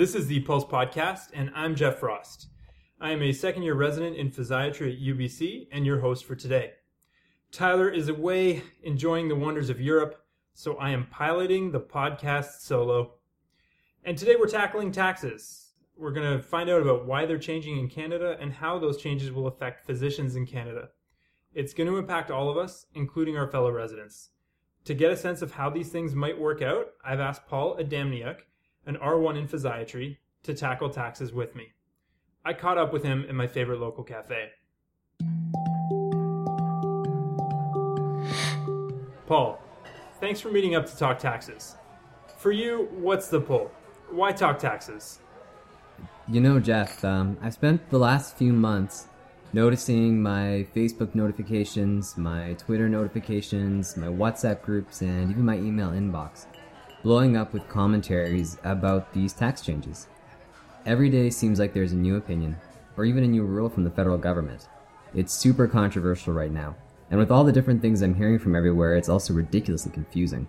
This is the Pulse Podcast, and I'm Jeff Frost. I am a second year resident in physiatry at UBC and your host for today. Tyler is away enjoying the wonders of Europe, so I am piloting the podcast solo. And today we're tackling taxes. We're going to find out about why they're changing in Canada and how those changes will affect physicians in Canada. It's going to impact all of us, including our fellow residents. To get a sense of how these things might work out, I've asked Paul Adamniuk, an R1 in physiatry, to tackle taxes with me. I caught up with him in my favorite local cafe. Paul, thanks for meeting up to talk taxes. For you, what's the pull? Why talk taxes? You know, Jeff, um, I've spent the last few months noticing my Facebook notifications, my Twitter notifications, my WhatsApp groups, and even my email inbox blowing up with commentaries about these tax changes. Every day seems like there's a new opinion, or even a new rule from the federal government. It's super controversial right now, and with all the different things I'm hearing from everywhere, it's also ridiculously confusing.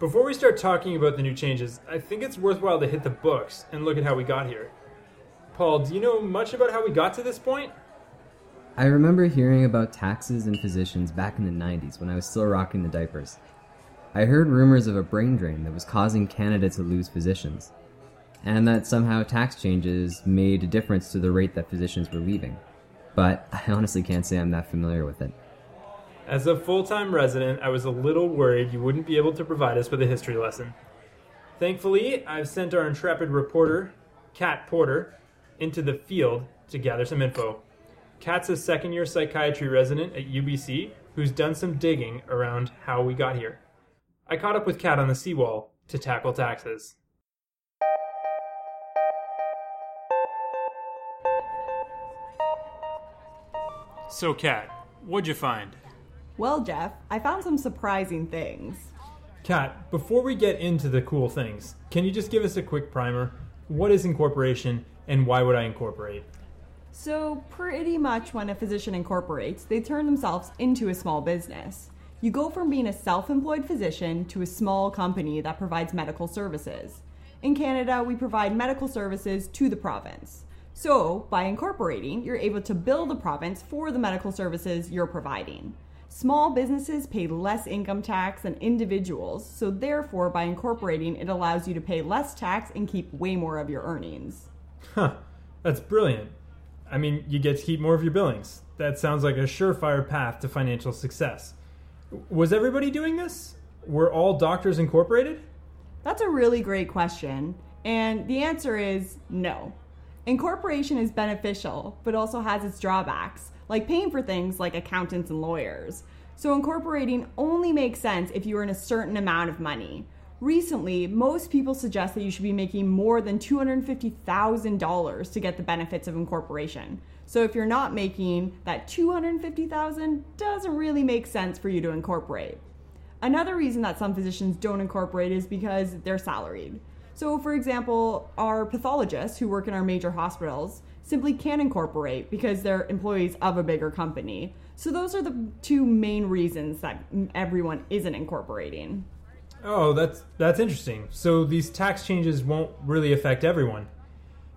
Before we start talking about the new changes, I think it's worthwhile to hit the books and look at how we got here. Paul, do you know much about how we got to this point? I remember hearing about taxes and physicians back in the 90s when I was still rocking the diapers. I heard rumors of a brain drain that was causing Canada to lose physicians, and that somehow tax changes made a difference to the rate that physicians were leaving. But I honestly can't say I'm that familiar with it. As a full time resident, I was a little worried you wouldn't be able to provide us with a history lesson. Thankfully, I've sent our intrepid reporter, Kat Porter, into the field to gather some info. Kat's a second year psychiatry resident at UBC who's done some digging around how we got here. I caught up with Kat on the seawall to tackle taxes. So, Kat, what'd you find? Well, Jeff, I found some surprising things. Kat, before we get into the cool things, can you just give us a quick primer? What is incorporation and why would I incorporate? So, pretty much when a physician incorporates, they turn themselves into a small business. You go from being a self employed physician to a small company that provides medical services. In Canada, we provide medical services to the province. So, by incorporating, you're able to bill the province for the medical services you're providing. Small businesses pay less income tax than individuals, so therefore, by incorporating, it allows you to pay less tax and keep way more of your earnings. Huh, that's brilliant. I mean, you get to keep more of your billings. That sounds like a surefire path to financial success. Was everybody doing this? Were all doctors incorporated? That's a really great question. And the answer is no. Incorporation is beneficial, but also has its drawbacks, like paying for things like accountants and lawyers. So, incorporating only makes sense if you earn a certain amount of money. Recently, most people suggest that you should be making more than $250,000 to get the benefits of incorporation. So if you're not making that 250,000 doesn't really make sense for you to incorporate. Another reason that some physicians don't incorporate is because they're salaried. So for example, our pathologists who work in our major hospitals simply can't incorporate because they're employees of a bigger company. So those are the two main reasons that everyone isn't incorporating. Oh, that's that's interesting. So these tax changes won't really affect everyone.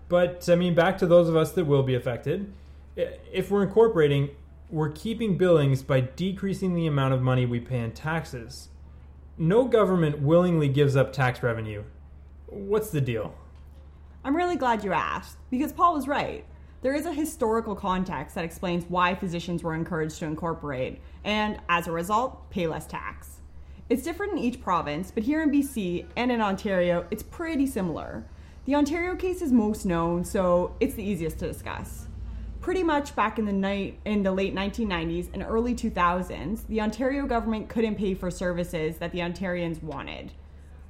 But I mean, back to those of us that will be affected if we're incorporating, we're keeping billings by decreasing the amount of money we pay in taxes. No government willingly gives up tax revenue. What's the deal? I'm really glad you asked, because Paul was right. There is a historical context that explains why physicians were encouraged to incorporate, and as a result, pay less tax. It's different in each province, but here in BC and in Ontario, it's pretty similar. The Ontario case is most known, so it's the easiest to discuss pretty much back in the night in the late 1990s and early 2000s, the Ontario government couldn't pay for services that the Ontarians wanted.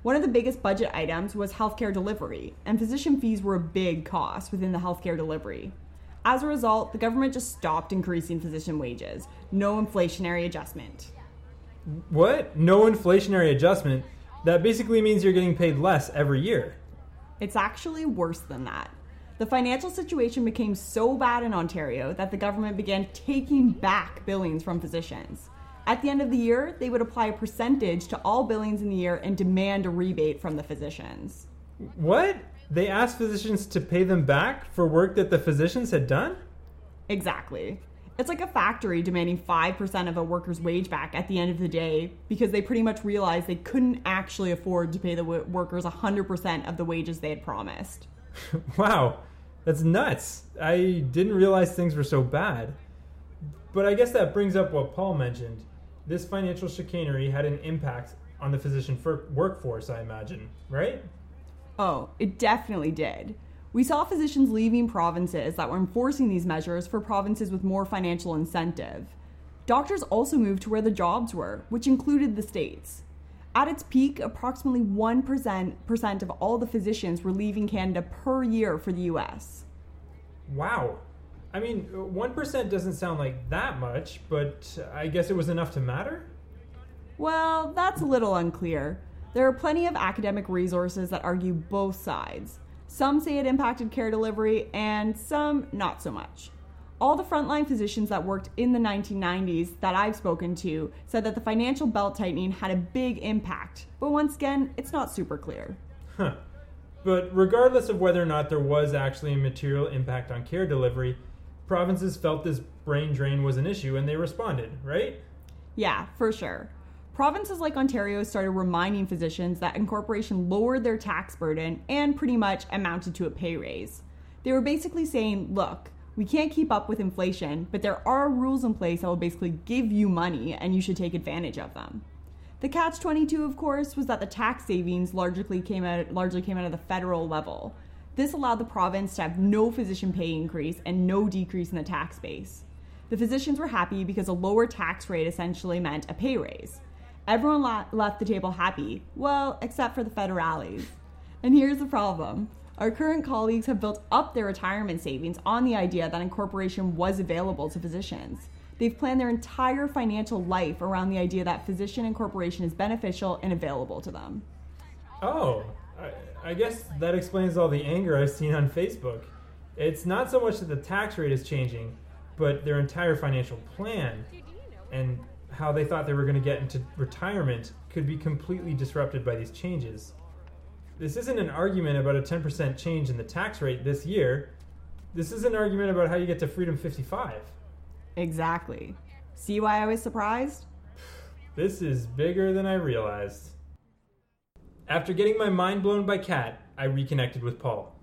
One of the biggest budget items was healthcare delivery, and physician fees were a big cost within the healthcare delivery. As a result, the government just stopped increasing physician wages. No inflationary adjustment. What? No inflationary adjustment? That basically means you're getting paid less every year. It's actually worse than that. The financial situation became so bad in Ontario that the government began taking back billings from physicians. At the end of the year, they would apply a percentage to all billings in the year and demand a rebate from the physicians. What? They asked physicians to pay them back for work that the physicians had done? Exactly. It's like a factory demanding 5% of a worker's wage back at the end of the day because they pretty much realized they couldn't actually afford to pay the workers 100% of the wages they had promised. wow, that's nuts. I didn't realize things were so bad. But I guess that brings up what Paul mentioned. This financial chicanery had an impact on the physician workforce, I imagine, right? Oh, it definitely did. We saw physicians leaving provinces that were enforcing these measures for provinces with more financial incentive. Doctors also moved to where the jobs were, which included the states. At its peak, approximately 1% of all the physicians were leaving Canada per year for the US. Wow. I mean, 1% doesn't sound like that much, but I guess it was enough to matter? Well, that's a little unclear. There are plenty of academic resources that argue both sides. Some say it impacted care delivery, and some not so much. All the frontline physicians that worked in the 1990s that I've spoken to said that the financial belt tightening had a big impact, but once again, it's not super clear. Huh. But regardless of whether or not there was actually a material impact on care delivery, provinces felt this brain drain was an issue and they responded, right? Yeah, for sure. Provinces like Ontario started reminding physicians that incorporation lowered their tax burden and pretty much amounted to a pay raise. They were basically saying, look, we can't keep up with inflation, but there are rules in place that will basically give you money and you should take advantage of them. The catch 22 of course was that the tax savings largely came out largely came out of the federal level. This allowed the province to have no physician pay increase and no decrease in the tax base. The physicians were happy because a lower tax rate essentially meant a pay raise. Everyone la- left the table happy, well, except for the federales. And here's the problem our current colleagues have built up their retirement savings on the idea that incorporation was available to physicians. They've planned their entire financial life around the idea that physician incorporation is beneficial and available to them. Oh, I, I guess that explains all the anger I've seen on Facebook. It's not so much that the tax rate is changing, but their entire financial plan. And how they thought they were going to get into retirement could be completely disrupted by these changes. This isn't an argument about a 10% change in the tax rate this year. This is an argument about how you get to Freedom 55. Exactly. See why I was surprised? This is bigger than I realized. After getting my mind blown by Kat, I reconnected with Paul.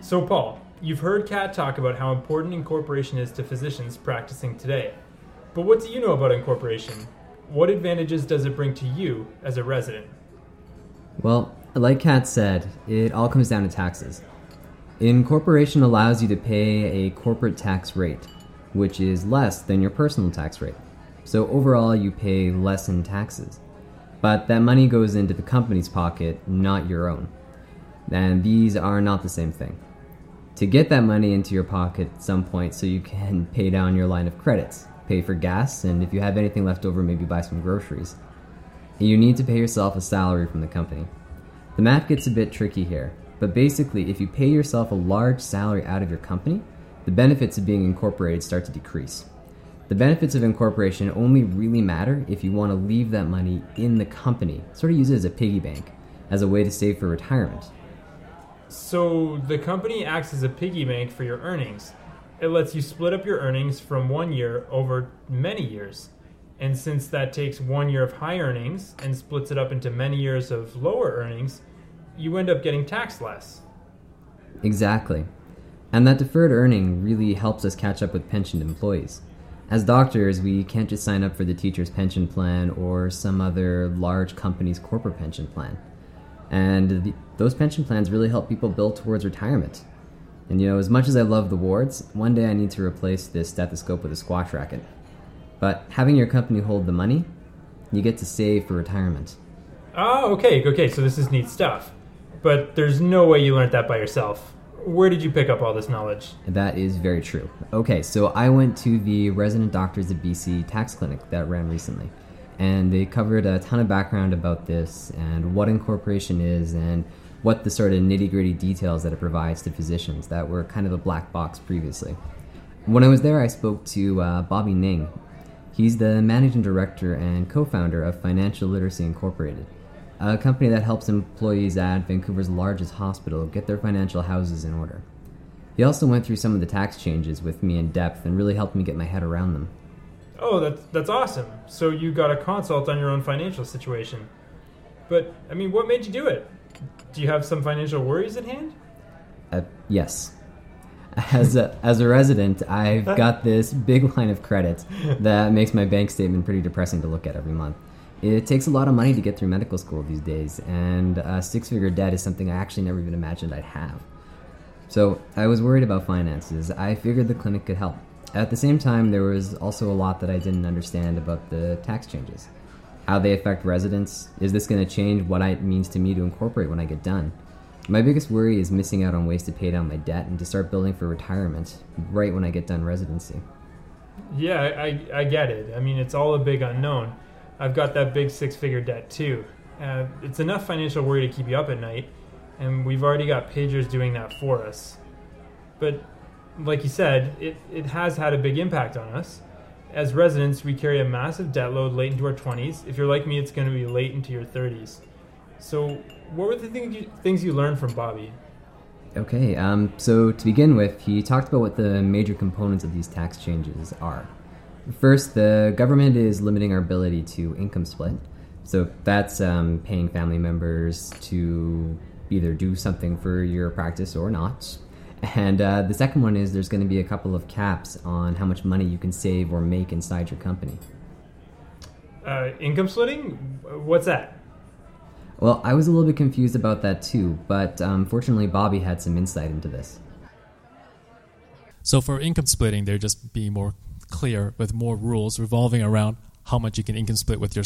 So, Paul, You've heard Kat talk about how important incorporation is to physicians practicing today. But what do you know about incorporation? What advantages does it bring to you as a resident? Well, like Kat said, it all comes down to taxes. Incorporation allows you to pay a corporate tax rate, which is less than your personal tax rate. So overall, you pay less in taxes. But that money goes into the company's pocket, not your own. And these are not the same thing to get that money into your pocket at some point so you can pay down your line of credits, pay for gas, and if you have anything left over, maybe buy some groceries. You need to pay yourself a salary from the company. The math gets a bit tricky here, but basically, if you pay yourself a large salary out of your company, the benefits of being incorporated start to decrease. The benefits of incorporation only really matter if you want to leave that money in the company, sort of use it as a piggy bank, as a way to save for retirement. So the company acts as a piggy bank for your earnings. It lets you split up your earnings from one year over many years. And since that takes one year of high earnings and splits it up into many years of lower earnings, you end up getting taxed less. Exactly. And that deferred earning really helps us catch up with pensioned employees. As doctors, we can't just sign up for the teacher's pension plan or some other large company's corporate pension plan. And the, those pension plans really help people build towards retirement. And you know, as much as I love the wards, one day I need to replace this stethoscope with a squash racket. But having your company hold the money, you get to save for retirement. Oh, okay, okay, so this is neat stuff. But there's no way you learned that by yourself. Where did you pick up all this knowledge? That is very true. Okay, so I went to the Resident Doctors of BC tax clinic that ran recently and they covered a ton of background about this and what incorporation is and what the sort of nitty gritty details that it provides to physicians that were kind of a black box previously. When I was there, I spoke to uh, Bobby Ning. He's the managing director and co founder of Financial Literacy Incorporated, a company that helps employees at Vancouver's largest hospital get their financial houses in order. He also went through some of the tax changes with me in depth and really helped me get my head around them. Oh, that's that's awesome. So you got a consult on your own financial situation. But I mean, what made you do it? Do you have some financial worries at hand? Uh, yes. As a, as a resident, I've got this big line of credit that makes my bank statement pretty depressing to look at every month. It takes a lot of money to get through medical school these days, and a six figure debt is something I actually never even imagined I'd have. So I was worried about finances. I figured the clinic could help. At the same time, there was also a lot that I didn't understand about the tax changes. How they affect residents? Is this going to change what it means to me to incorporate when I get done? My biggest worry is missing out on ways to pay down my debt and to start building for retirement right when I get done residency. Yeah, I, I get it. I mean, it's all a big unknown. I've got that big six figure debt too. Uh, it's enough financial worry to keep you up at night, and we've already got pagers doing that for us. But like you said, it, it has had a big impact on us. As residents, we carry a massive debt load late into our 20s. If you're like me, it's going to be late into your 30s. So, what were the things you, things you learned from Bobby? Okay, um, so to begin with, he talked about what the major components of these tax changes are. First, the government is limiting our ability to income split. So that's um, paying family members to either do something for your practice or not. And uh, the second one is there's going to be a couple of caps on how much money you can save or make inside your company. Uh, income splitting? What's that? Well, I was a little bit confused about that too, but um, fortunately, Bobby had some insight into this. So for income splitting, they're just being more clear with more rules revolving around how much you can income split with your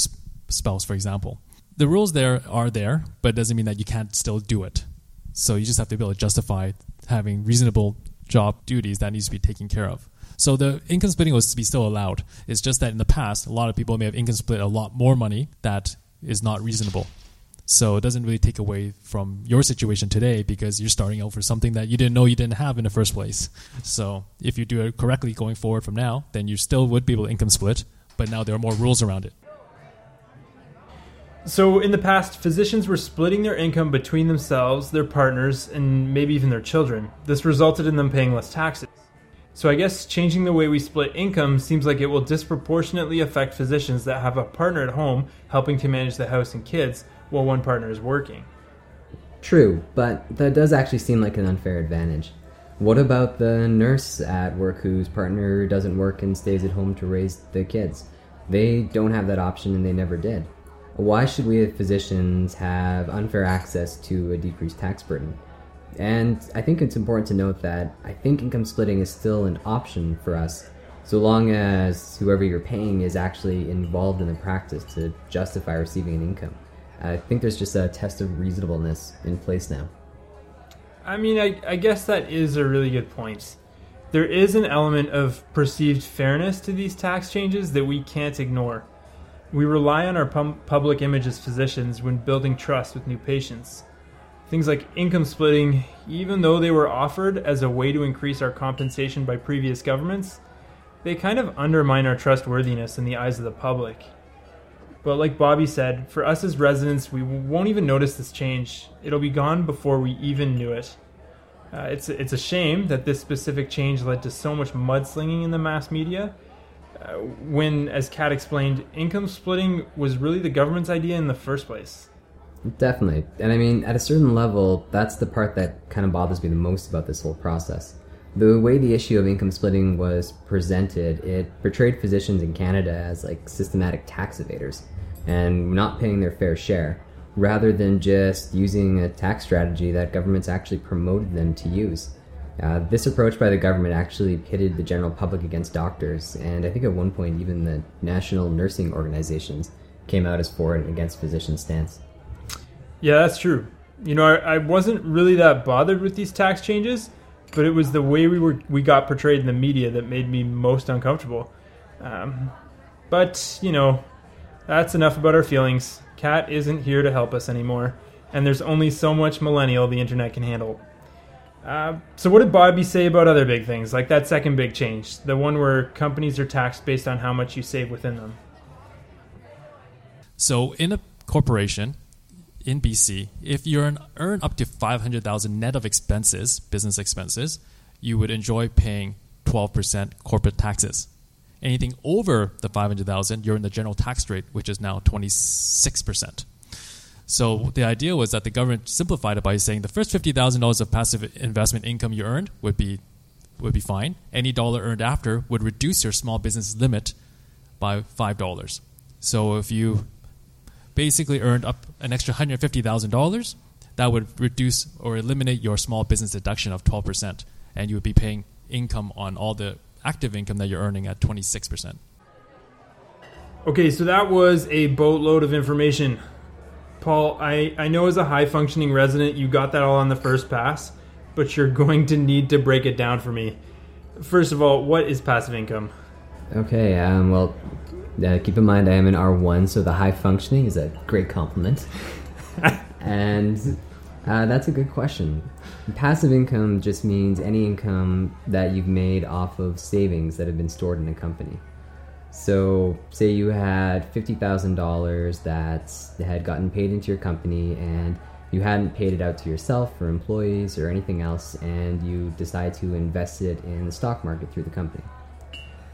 spouse, for example. The rules there are there, but it doesn't mean that you can't still do it. So you just have to be able to justify having reasonable job duties that needs to be taken care of. So the income splitting was to be still allowed. It's just that in the past, a lot of people may have income split a lot more money that is not reasonable. So it doesn't really take away from your situation today because you're starting out for something that you didn't know you didn't have in the first place. So if you do it correctly going forward from now, then you still would be able to income split, but now there are more rules around it. So, in the past, physicians were splitting their income between themselves, their partners, and maybe even their children. This resulted in them paying less taxes. So, I guess changing the way we split income seems like it will disproportionately affect physicians that have a partner at home helping to manage the house and kids while one partner is working. True, but that does actually seem like an unfair advantage. What about the nurse at work whose partner doesn't work and stays at home to raise the kids? They don't have that option and they never did. Why should we as physicians have unfair access to a decreased tax burden? And I think it's important to note that I think income splitting is still an option for us, so long as whoever you're paying is actually involved in the practice to justify receiving an income. I think there's just a test of reasonableness in place now. I mean, I, I guess that is a really good point. There is an element of perceived fairness to these tax changes that we can't ignore. We rely on our pum- public image as physicians when building trust with new patients. Things like income splitting, even though they were offered as a way to increase our compensation by previous governments, they kind of undermine our trustworthiness in the eyes of the public. But like Bobby said, for us as residents, we won't even notice this change. It'll be gone before we even knew it. Uh, it's it's a shame that this specific change led to so much mudslinging in the mass media. Uh, when, as Kat explained, income splitting was really the government's idea in the first place. Definitely, and I mean, at a certain level, that's the part that kind of bothers me the most about this whole process. The way the issue of income splitting was presented, it portrayed physicians in Canada as like systematic tax evaders and not paying their fair share, rather than just using a tax strategy that governments actually promoted them to use. Uh, this approach by the government actually pitted the general public against doctors, and I think at one point even the national nursing organizations came out as for and against physician stance. Yeah, that's true. You know, I, I wasn't really that bothered with these tax changes, but it was the way we were we got portrayed in the media that made me most uncomfortable. Um, but you know, that's enough about our feelings. Kat isn't here to help us anymore, and there's only so much millennial the internet can handle. Uh, so, what did Bobby say about other big things, like that second big change, the one where companies are taxed based on how much you save within them? So, in a corporation in BC, if you earn, earn up to 500,000 net of expenses, business expenses, you would enjoy paying 12% corporate taxes. Anything over the 500,000, you're in the general tax rate, which is now 26%. So the idea was that the government simplified it by saying the first fifty thousand dollars of passive investment income you earned would be would be fine. Any dollar earned after would reduce your small business limit by five dollars. So if you basically earned up an extra hundred fifty thousand dollars, that would reduce or eliminate your small business deduction of twelve percent, and you would be paying income on all the active income that you're earning at twenty six percent. Okay, so that was a boatload of information. Paul, I, I know as a high functioning resident, you got that all on the first pass, but you're going to need to break it down for me. First of all, what is passive income? Okay, um, well, uh, keep in mind I am an R1, so the high functioning is a great compliment. and uh, that's a good question. Passive income just means any income that you've made off of savings that have been stored in a company. So, say you had $50,000 that had gotten paid into your company and you hadn't paid it out to yourself or employees or anything else, and you decide to invest it in the stock market through the company.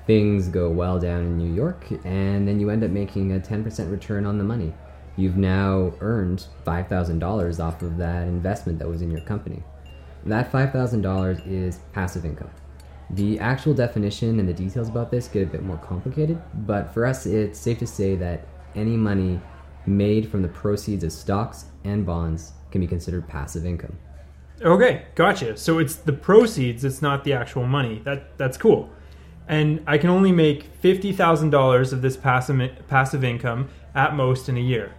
Things go well down in New York, and then you end up making a 10% return on the money. You've now earned $5,000 off of that investment that was in your company. That $5,000 is passive income. The actual definition and the details about this get a bit more complicated, but for us, it's safe to say that any money made from the proceeds of stocks and bonds can be considered passive income. Okay, gotcha. So it's the proceeds, it's not the actual money. That that's cool. And I can only make fifty thousand dollars of this passive passive income at most in a year.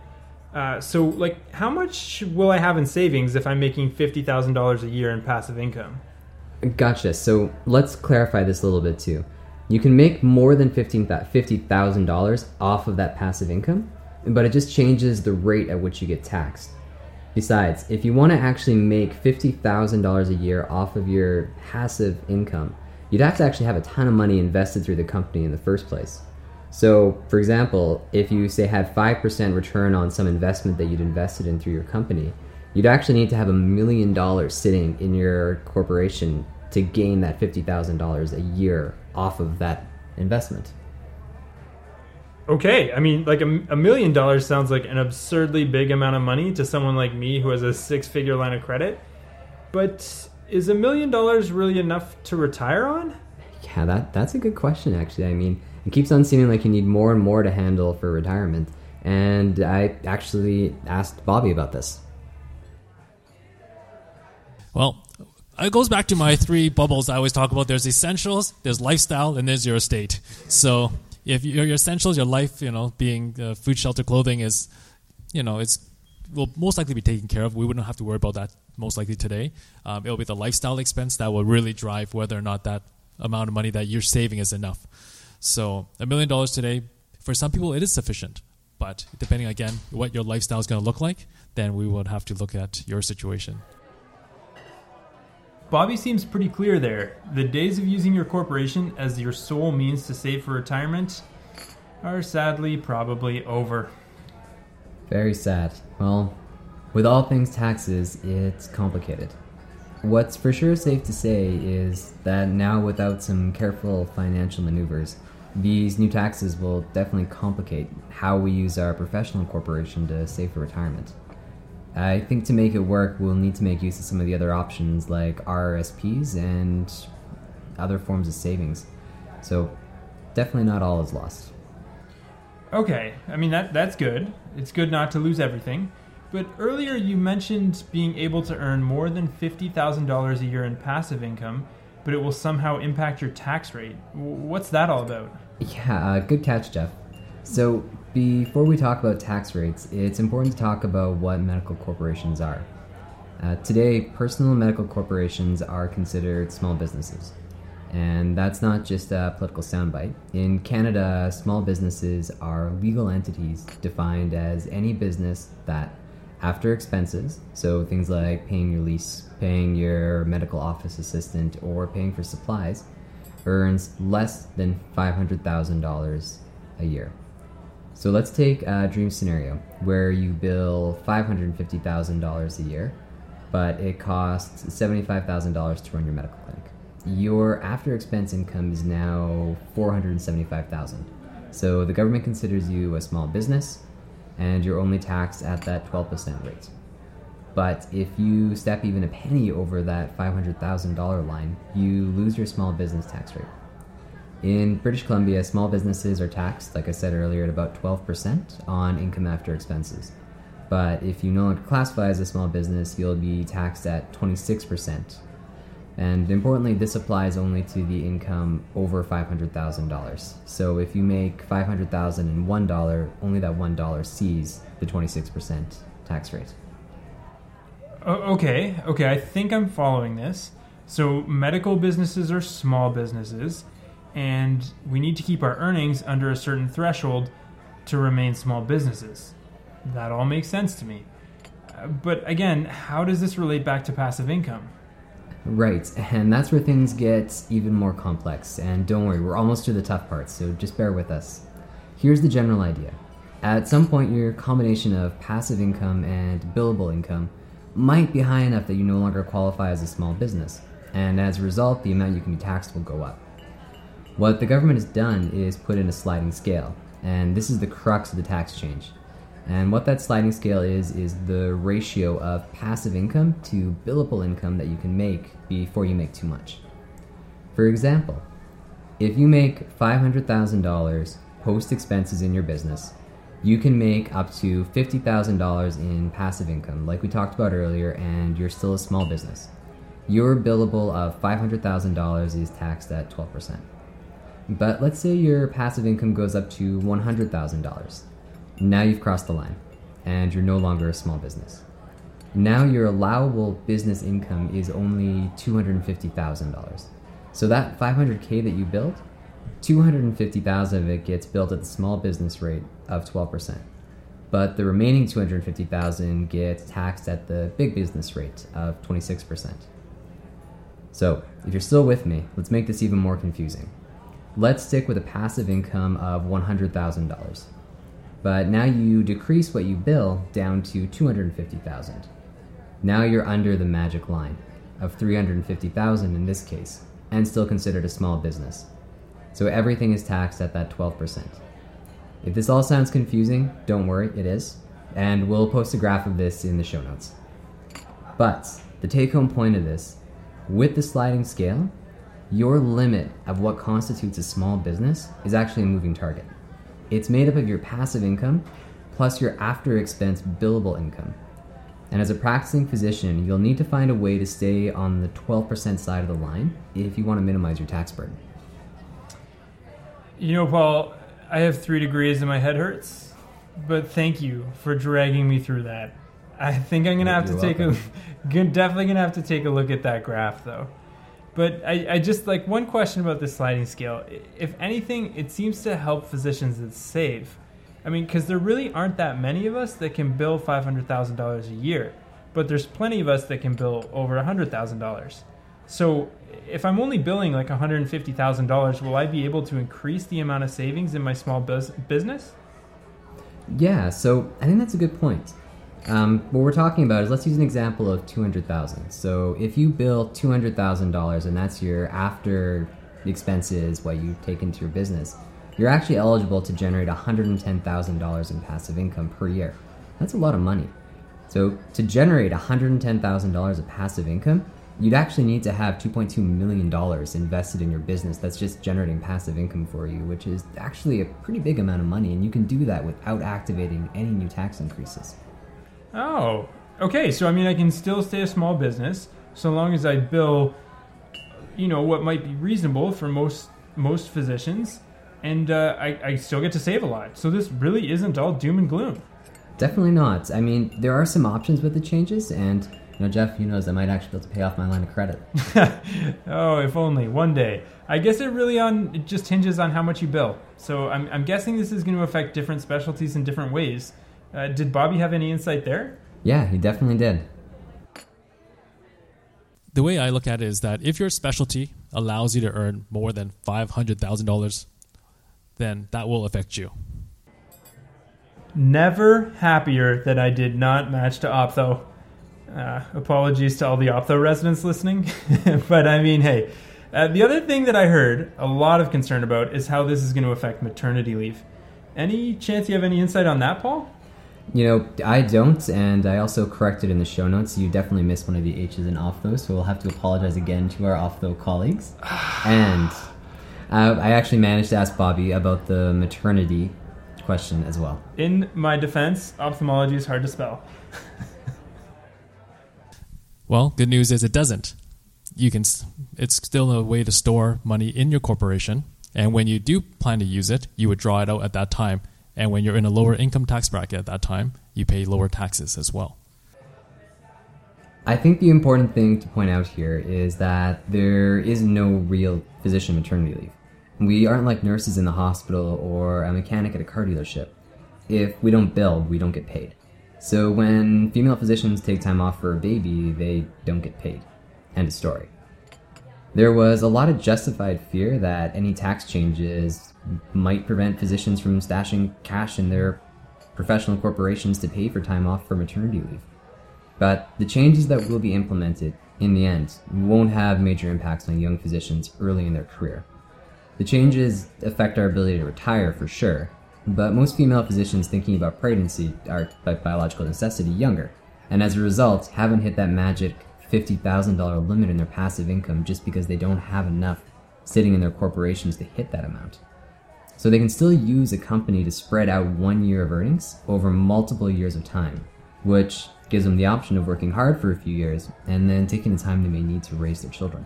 Uh, so, like, how much will I have in savings if I'm making fifty thousand dollars a year in passive income? Gotcha. So let's clarify this a little bit too. You can make more than $50,000 off of that passive income, but it just changes the rate at which you get taxed. Besides, if you want to actually make $50,000 a year off of your passive income, you'd have to actually have a ton of money invested through the company in the first place. So, for example, if you say had 5% return on some investment that you'd invested in through your company, you'd actually need to have a million dollars sitting in your corporation to gain that $50,000 a year off of that investment. Okay, I mean, like a, a, million dollars sounds like an absurdly big amount of money to someone like me who has a six figure line of credit. But is a million dollars really enough to retire on? Yeah, that, that's a good question, actually. I mean, it keeps on seeming like you need more and more to handle for retirement. And I actually asked Bobby about this. Well, it goes back to my three bubbles I always talk about. There's essentials, there's lifestyle, and there's your estate. So if your, essentials, your life, you know, being uh, food, shelter, clothing is, you know, it's will most likely be taken care of. We wouldn't have to worry about that most likely today. Um, it'll be the lifestyle expense that will really drive whether or not that amount of money that you're saving is enough. So a million dollars today, for some people, it is sufficient. But depending again what your lifestyle is going to look like, then we would have to look at your situation. Bobby seems pretty clear there. The days of using your corporation as your sole means to save for retirement are sadly probably over. Very sad. Well, with all things taxes, it's complicated. What's for sure safe to say is that now, without some careful financial maneuvers, these new taxes will definitely complicate how we use our professional corporation to save for retirement. I think to make it work, we'll need to make use of some of the other options like RRSPs and other forms of savings. So, definitely not all is lost. Okay, I mean that that's good. It's good not to lose everything. But earlier you mentioned being able to earn more than $50,000 a year in passive income, but it will somehow impact your tax rate. What's that all about? Yeah, uh, good catch, Jeff. So, before we talk about tax rates, it's important to talk about what medical corporations are. Uh, today, personal medical corporations are considered small businesses. And that's not just a political soundbite. In Canada, small businesses are legal entities defined as any business that, after expenses, so things like paying your lease, paying your medical office assistant, or paying for supplies, earns less than $500,000 a year. So let's take a dream scenario where you bill $550,000 a year, but it costs $75,000 to run your medical clinic. Your after expense income is now 475,000. So the government considers you a small business and you're only taxed at that 12% rate. But if you step even a penny over that $500,000 line, you lose your small business tax rate. In British Columbia, small businesses are taxed, like I said earlier, at about 12% on income after expenses. But if you no longer classify as a small business, you'll be taxed at 26%. And importantly, this applies only to the income over $500,000. So if you make $500,000 in $1, only that $1 sees the 26% tax rate. okay, okay, I think I'm following this. So medical businesses are small businesses and we need to keep our earnings under a certain threshold to remain small businesses. That all makes sense to me. Uh, but again, how does this relate back to passive income? Right, and that's where things get even more complex. And don't worry, we're almost to the tough parts, so just bear with us. Here's the general idea. At some point, your combination of passive income and billable income might be high enough that you no longer qualify as a small business, and as a result, the amount you can be taxed will go up. What the government has done is put in a sliding scale, and this is the crux of the tax change. And what that sliding scale is, is the ratio of passive income to billable income that you can make before you make too much. For example, if you make $500,000 post expenses in your business, you can make up to $50,000 in passive income, like we talked about earlier, and you're still a small business. Your billable of $500,000 is taxed at 12%. But let's say your passive income goes up to $100,000. Now you've crossed the line, and you're no longer a small business. Now your allowable business income is only $250,000. So that 500k that you built, 250,000 of it gets built at the small business rate of 12%. But the remaining 250,000 gets taxed at the big business rate of 26%. So, if you're still with me, let's make this even more confusing. Let's stick with a passive income of $100,000. But now you decrease what you bill down to 250,000. Now you're under the magic line of 350,000 in this case and still considered a small business. So everything is taxed at that 12%. If this all sounds confusing, don't worry, it is, and we'll post a graph of this in the show notes. But the take home point of this, with the sliding scale, your limit of what constitutes a small business is actually a moving target. It's made up of your passive income plus your after expense billable income. And as a practicing physician, you'll need to find a way to stay on the 12% side of the line if you want to minimize your tax burden. You know, Paul, I have three degrees and my head hurts, but thank you for dragging me through that. I think I'm gonna have to You're take welcome. a, definitely gonna have to take a look at that graph though. But I, I just like one question about the sliding scale. If anything, it seems to help physicians that save. I mean, because there really aren't that many of us that can bill five hundred thousand dollars a year, but there's plenty of us that can bill over hundred thousand dollars. So if I'm only billing like one hundred and fifty thousand dollars, will I be able to increase the amount of savings in my small bus- business? Yeah, so I think that's a good point. Um, what we're talking about is let's use an example of 200,000. So if you bill $200,000 and that's your after expenses, what you take into your business, you're actually eligible to generate $110,000 in passive income per year. That's a lot of money. So to generate $110,000 of passive income, you'd actually need to have $2.2 million invested in your business that's just generating passive income for you, which is actually a pretty big amount of money, and you can do that without activating any new tax increases. Oh, okay. So I mean, I can still stay a small business so long as I bill, you know, what might be reasonable for most most physicians, and uh, I, I still get to save a lot. So this really isn't all doom and gloom. Definitely not. I mean, there are some options with the changes, and you know, Jeff, you knows I might actually be able to pay off my line of credit. oh, if only one day. I guess it really on it just hinges on how much you bill. So I'm I'm guessing this is going to affect different specialties in different ways. Uh, did Bobby have any insight there? Yeah, he definitely did. The way I look at it is that if your specialty allows you to earn more than $500,000, then that will affect you. Never happier that I did not match to Optho. Uh, apologies to all the Optho residents listening. but I mean, hey, uh, the other thing that I heard a lot of concern about is how this is going to affect maternity leave. Any chance you have any insight on that, Paul? You know, I don't, and I also corrected in the show notes. You definitely missed one of the H's in Optho, so we'll have to apologize again to our Optho colleagues. and uh, I actually managed to ask Bobby about the maternity question as well. In my defense, ophthalmology is hard to spell. Well, good news is it doesn't. You can it's still a way to store money in your corporation, and when you do plan to use it, you would draw it out at that time. And when you're in a lower income tax bracket at that time, you pay lower taxes as well. I think the important thing to point out here is that there is no real physician maternity leave. We aren't like nurses in the hospital or a mechanic at a car dealership. If we don't build, we don't get paid. So when female physicians take time off for a baby, they don't get paid. End of story. There was a lot of justified fear that any tax changes might prevent physicians from stashing cash in their professional corporations to pay for time off for maternity leave. But the changes that will be implemented, in the end, won't have major impacts on young physicians early in their career. The changes affect our ability to retire for sure, but most female physicians thinking about pregnancy are, by biological necessity, younger, and as a result, haven't hit that magic $50,000 limit in their passive income just because they don't have enough sitting in their corporations to hit that amount. So they can still use a company to spread out one year of earnings over multiple years of time, which gives them the option of working hard for a few years and then taking the time they may need to raise their children.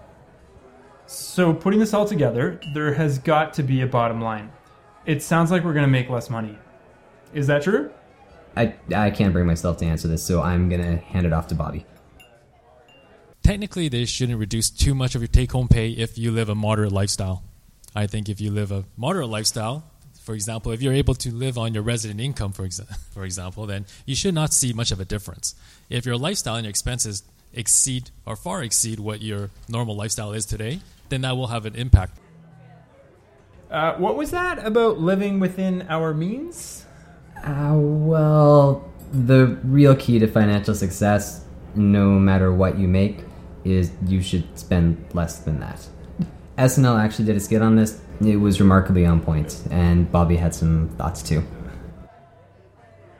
So, putting this all together, there has got to be a bottom line. It sounds like we're going to make less money. Is that true? I, I can't bring myself to answer this, so I'm going to hand it off to Bobby. Technically, they shouldn't reduce too much of your take home pay if you live a moderate lifestyle. I think if you live a moderate lifestyle, for example, if you're able to live on your resident income, for, exa- for example, then you should not see much of a difference. If your lifestyle and your expenses exceed or far exceed what your normal lifestyle is today, then that will have an impact. Uh, what was that about living within our means? Uh, well, the real key to financial success, no matter what you make, is you should spend less than that. SNL actually did a skit on this. It was remarkably on point, and Bobby had some thoughts too.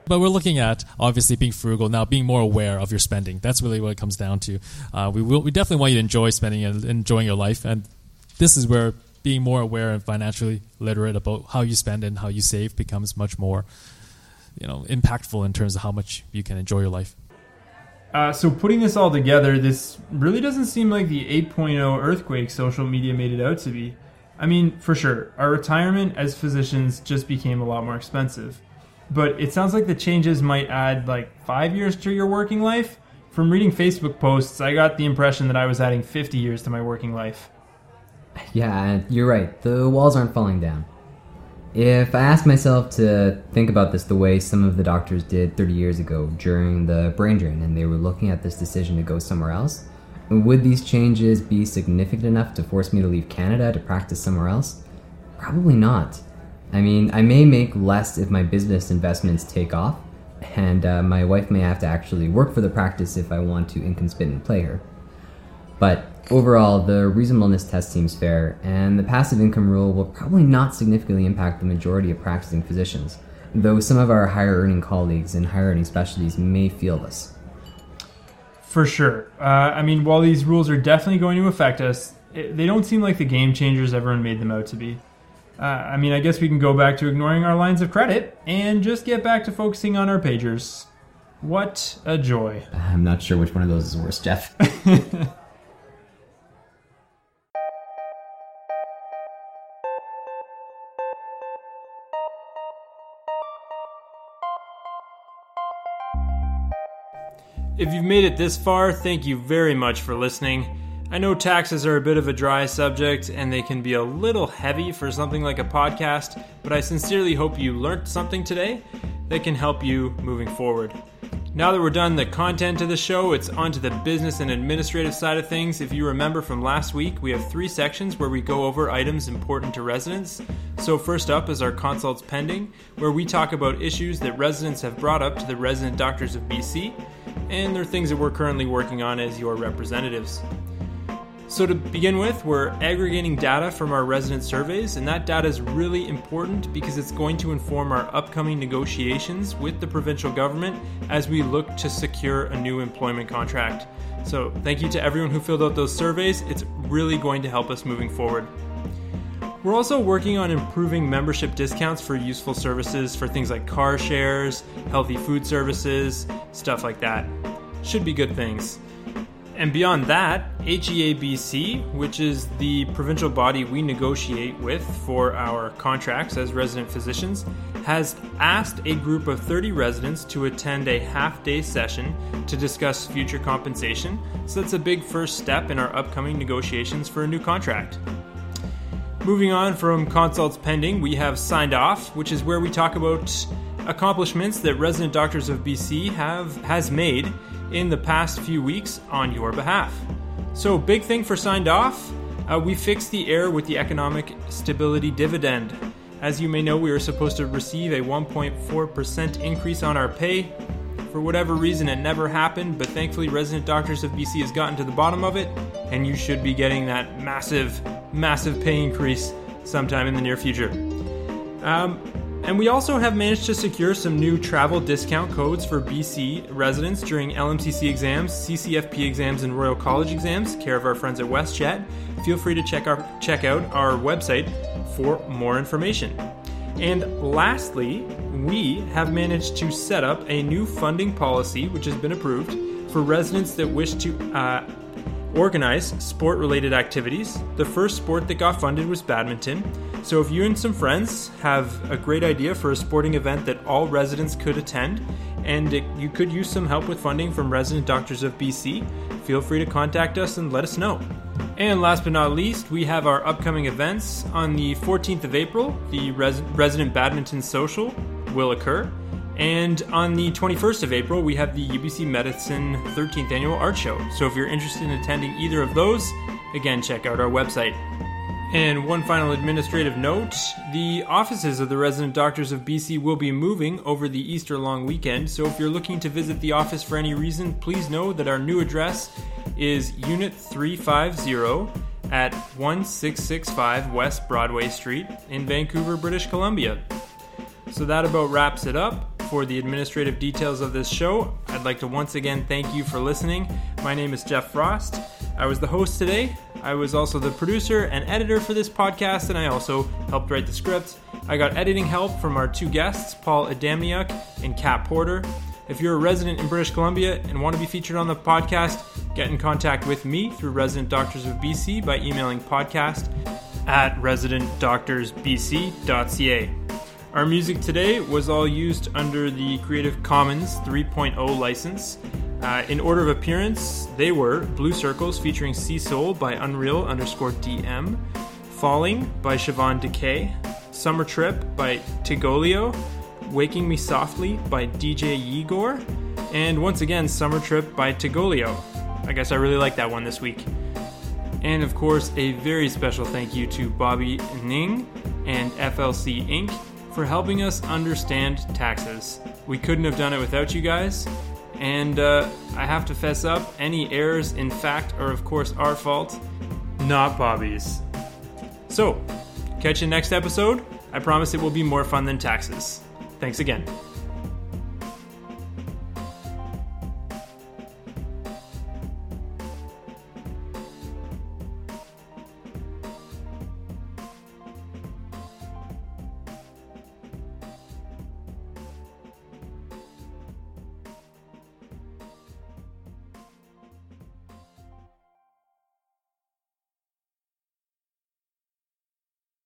But we're looking at obviously being frugal now, being more aware of your spending. That's really what it comes down to. Uh, we will, we definitely want you to enjoy spending and enjoying your life, and this is where being more aware and financially literate about how you spend and how you save becomes much more, you know, impactful in terms of how much you can enjoy your life. Uh, so putting this all together, this really doesn't seem like the 8.0 earthquake social media made it out to be. I mean, for sure, our retirement as physicians just became a lot more expensive. But it sounds like the changes might add like five years to your working life. From reading Facebook posts, I got the impression that I was adding 50 years to my working life. Yeah, you're right. The walls aren't falling down. If I ask myself to think about this the way some of the doctors did 30 years ago during the brain drain and they were looking at this decision to go somewhere else, would these changes be significant enough to force me to leave Canada to practice somewhere else? Probably not. I mean, I may make less if my business investments take off, and uh, my wife may have to actually work for the practice if I want to income spit and play her. But overall, the reasonableness test seems fair, and the passive income rule will probably not significantly impact the majority of practicing physicians, though some of our higher earning colleagues in higher earning specialties may feel this. For sure. Uh, I mean, while these rules are definitely going to affect us, it, they don't seem like the game changers everyone made them out to be. Uh, I mean, I guess we can go back to ignoring our lines of credit and just get back to focusing on our pagers. What a joy. I'm not sure which one of those is worse, Jeff. If you've made it this far, thank you very much for listening. I know taxes are a bit of a dry subject and they can be a little heavy for something like a podcast, but I sincerely hope you learned something today that can help you moving forward. Now that we're done the content of the show, it's on to the business and administrative side of things. If you remember from last week, we have three sections where we go over items important to residents. So, first up is our consults pending, where we talk about issues that residents have brought up to the resident doctors of BC, and they're things that we're currently working on as your representatives. So, to begin with, we're aggregating data from our resident surveys, and that data is really important because it's going to inform our upcoming negotiations with the provincial government as we look to secure a new employment contract. So, thank you to everyone who filled out those surveys. It's really going to help us moving forward. We're also working on improving membership discounts for useful services for things like car shares, healthy food services, stuff like that. Should be good things. And beyond that, HEABC, which is the provincial body we negotiate with for our contracts as resident physicians, has asked a group of 30 residents to attend a half day session to discuss future compensation. So that's a big first step in our upcoming negotiations for a new contract. Moving on from consults pending, we have signed off, which is where we talk about accomplishments that resident doctors of BC have has made in the past few weeks on your behalf. So, big thing for signed off, uh, we fixed the error with the economic stability dividend. As you may know, we were supposed to receive a 1.4% increase on our pay. For whatever reason, it never happened, but thankfully, Resident Doctors of BC has gotten to the bottom of it, and you should be getting that massive, massive pay increase sometime in the near future. Um, and we also have managed to secure some new travel discount codes for BC residents during LMCC exams, CCFP exams, and Royal College exams, care of our friends at WestJet. Feel free to check, our, check out our website for more information. And lastly, we have managed to set up a new funding policy, which has been approved, for residents that wish to uh, organize sport related activities. The first sport that got funded was badminton. So if you and some friends have a great idea for a sporting event that all residents could attend, and it, you could use some help with funding from resident doctors of BC, feel free to contact us and let us know. And last but not least, we have our upcoming events. On the 14th of April, the Res- Resident Badminton Social will occur. And on the 21st of April, we have the UBC Medicine 13th Annual Art Show. So if you're interested in attending either of those, again, check out our website. And one final administrative note the offices of the resident doctors of BC will be moving over the Easter long weekend. So if you're looking to visit the office for any reason, please know that our new address is Unit 350 at 1665 West Broadway Street in Vancouver, British Columbia. So that about wraps it up for the administrative details of this show. I'd like to once again thank you for listening. My name is Jeff Frost. I was the host today. I was also the producer and editor for this podcast, and I also helped write the script. I got editing help from our two guests, Paul Adamniuk and Kat Porter. If you're a resident in British Columbia and want to be featured on the podcast, get in contact with me through Resident Doctors of BC by emailing podcast at residentdoctorsbc.ca. Our music today was all used under the Creative Commons 3.0 license. Uh, in order of appearance, they were Blue Circles featuring Sea Soul by Unreal underscore DM, Falling by Siobhan Dakay, Summer Trip by Tigolio, Waking Me Softly by DJ Igor, and once again, Summer Trip by Tigolio. I guess I really like that one this week. And of course, a very special thank you to Bobby Ning and FLC Inc for helping us understand taxes. We couldn't have done it without you guys. And uh, I have to fess up, any errors in fact are, of course, our fault, not Bobby's. So, catch you next episode. I promise it will be more fun than taxes. Thanks again.